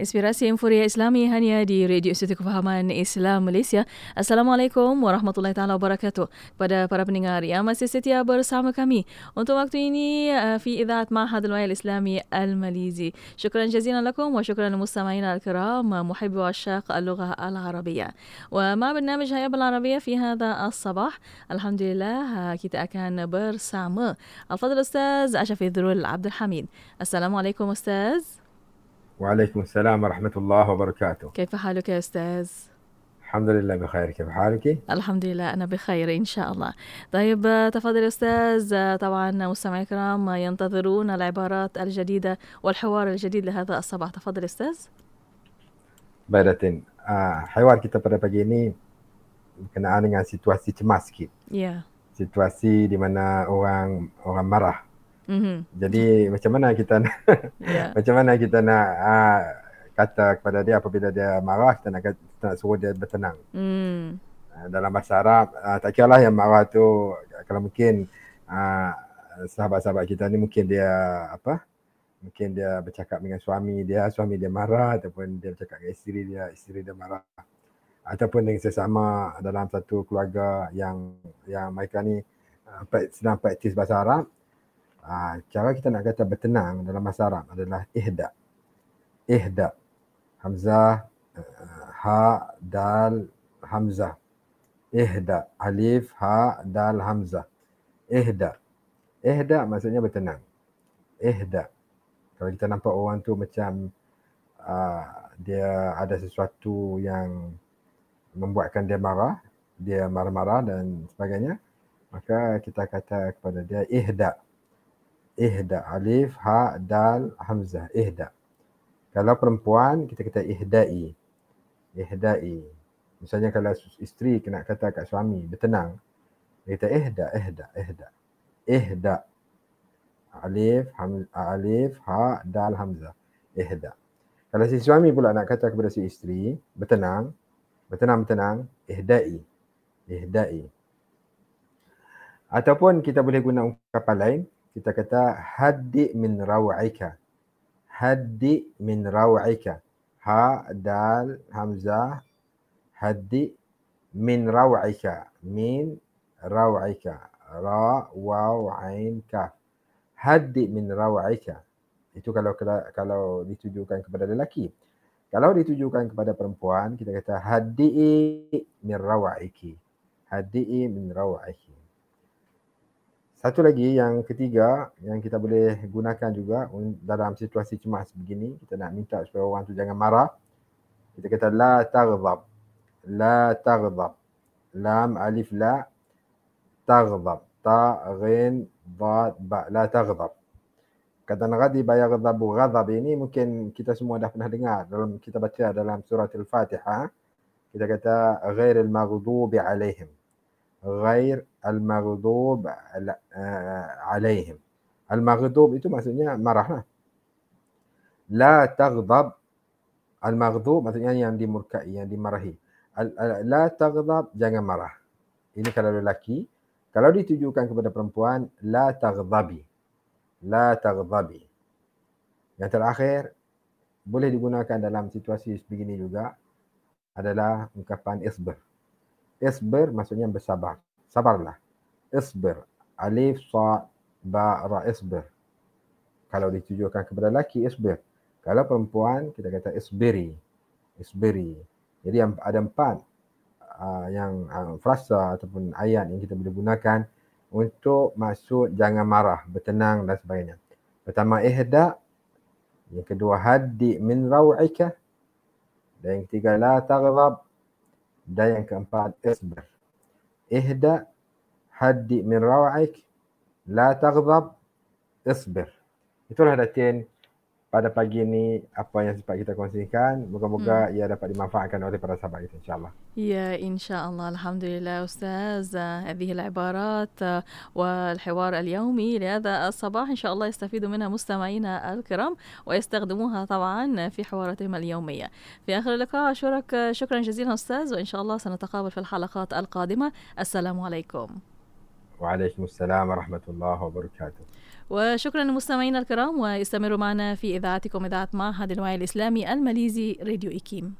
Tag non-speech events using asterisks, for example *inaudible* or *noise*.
Inspirasi Inforia Islami hanya di Radio Institut Kefahaman Islam Malaysia. Assalamualaikum warahmatullahi taala wabarakatuh. Kepada para pendengar yang masih setia bersama kami untuk waktu ini uh, fi idhat Mahad Al Islami Al Malizi. Syukran jazilan lakum wa syukran mustami'in al-kiram محب وعشاق اللغة العربية ومع برنامج هيا بالعربية في هذا الصباح الحمد لله kita akan bersama الفضل أستاذ أشرف ذرول عبد الحميد السلام عليكم أستاذ وعليكم السلام ورحمة الله وبركاته كيف حالك يا أستاذ؟ الحمد لله بخير كيف حالك؟ الحمد لله أنا بخير إن شاء الله طيب تفضل أستاذ طبعا مستمعي الكرام ينتظرون العبارات الجديدة والحوار الجديد لهذا الصباح تفضل أستاذ uh, Haiwan kita pada pagi ini berkenaan dengan situasi cemas sikit. Ya. Yeah. Situasi di mana orang orang marah Mm-hmm. Jadi macam mana kita nak yeah. *laughs* macam mana kita nak uh, kata kepada dia apabila dia marah kita nak, kita nak suruh dia bertenang. Mm. Uh, dalam bahasa Arab uh, tak kira lah yang marah tu kalau mungkin uh, sahabat-sahabat kita ni mungkin dia apa mungkin dia bercakap dengan suami dia suami dia marah ataupun dia bercakap dengan isteri dia isteri dia marah ataupun dengan sesama dalam satu keluarga yang yang mereka ni uh, sedang praktis bahasa Arab Ha, cara kita nak kata bertenang dalam bahasa Arab adalah ihda. Ihda. Hamzah, uh, ha, dal, hamzah. Ihda. Alif, ha, dal, hamzah. Ihda. Ihda maksudnya bertenang. Ihda. Kalau kita nampak orang tu macam uh, dia ada sesuatu yang membuatkan dia marah, dia marah-marah dan sebagainya, maka kita kata kepada dia ihda ihda alif ha dal hamzah. Ihda. Kalau perempuan kita kata ihdai. Ihdai. Misalnya kalau isteri kena kata kat suami bertenang kita ihda ihda ihda. Ihda. Alif ham, alif ha dal hamzah. Ihda. Kalau si suami pula nak kata kepada si isteri bertenang. Bertenang bertenang. Ihdai. Ihdai. Ataupun kita boleh guna ungkapan lain kita kata haddi min raw'ika. Haddi min raw'ika. Ha dal hamzah. Haddi min raw'ika. Min raw'ika. Ra waw ain kaf. Haddi min raw'ika. Itu kalau kalau ditujukan kepada lelaki. Kalau ditujukan kepada perempuan kita kata haddi min raw'iki. Haddi min raw'iki satu lagi yang ketiga yang kita boleh gunakan juga dalam situasi cemas begini, kita nak minta supaya orang tu jangan marah. Kita kata la taghdab. La taghdab. Lam alif la taghdab. Ta ghin dad ba la taghdab. Kata ghadib ya ghadabu ghadab ini mungkin kita semua dah pernah dengar dalam kita baca dalam surah Al-Fatihah. Kita kata ghairil maghdubi alaihim. غير المغضوب عليهم. المغضوب itu maksudnya marahlah la taghdab al-maghdub maksudnya yang dimurkai yang dimarahi. la taghdab jangan marah. Ini kalau lelaki kalau ditujukan kepada perempuan la taghdabi la taghdabi yang terakhir boleh digunakan dalam situasi sebegini juga adalah ungkapan isbah. Isbir maksudnya bersabar. Sabarlah. Isbir. Alif, sa, ba, ra, isbir. Kalau ditujukan kepada lelaki, isbir. Kalau perempuan, kita kata isbiri. Isbiri. Jadi ada empat uh, yang uh, frasa ataupun ayat yang kita boleh gunakan untuk maksud jangan marah, bertenang dan sebagainya. Pertama, ihda. Yang kedua, haddi min raw'ika. Dan yang ketiga, la taghdab dan yang keempat isbir ihda haddi min rawa'ik la taghdab isbir itulah datin pada pagi ini apa yang sempat kita kongsikan moga-moga hmm. ia dapat dimanfaatkan oleh para sahabat kita insyaallah. يا إن شاء الله الحمد لله أستاذ هذه العبارات والحوار اليومي لهذا الصباح إن شاء الله يستفيد منها مستمعينا الكرام ويستخدموها طبعا في حواراتهم اليومية في آخر اللقاء أشكرك شكرا جزيلا أستاذ وإن شاء الله سنتقابل في الحلقات القادمة السلام عليكم وعليكم السلام ورحمة الله وبركاته. وشكرا لمستمعينا الكرام واستمروا معنا في إذاعتكم إذاعة معهد الوعي الإسلامي الماليزي راديو إيكيم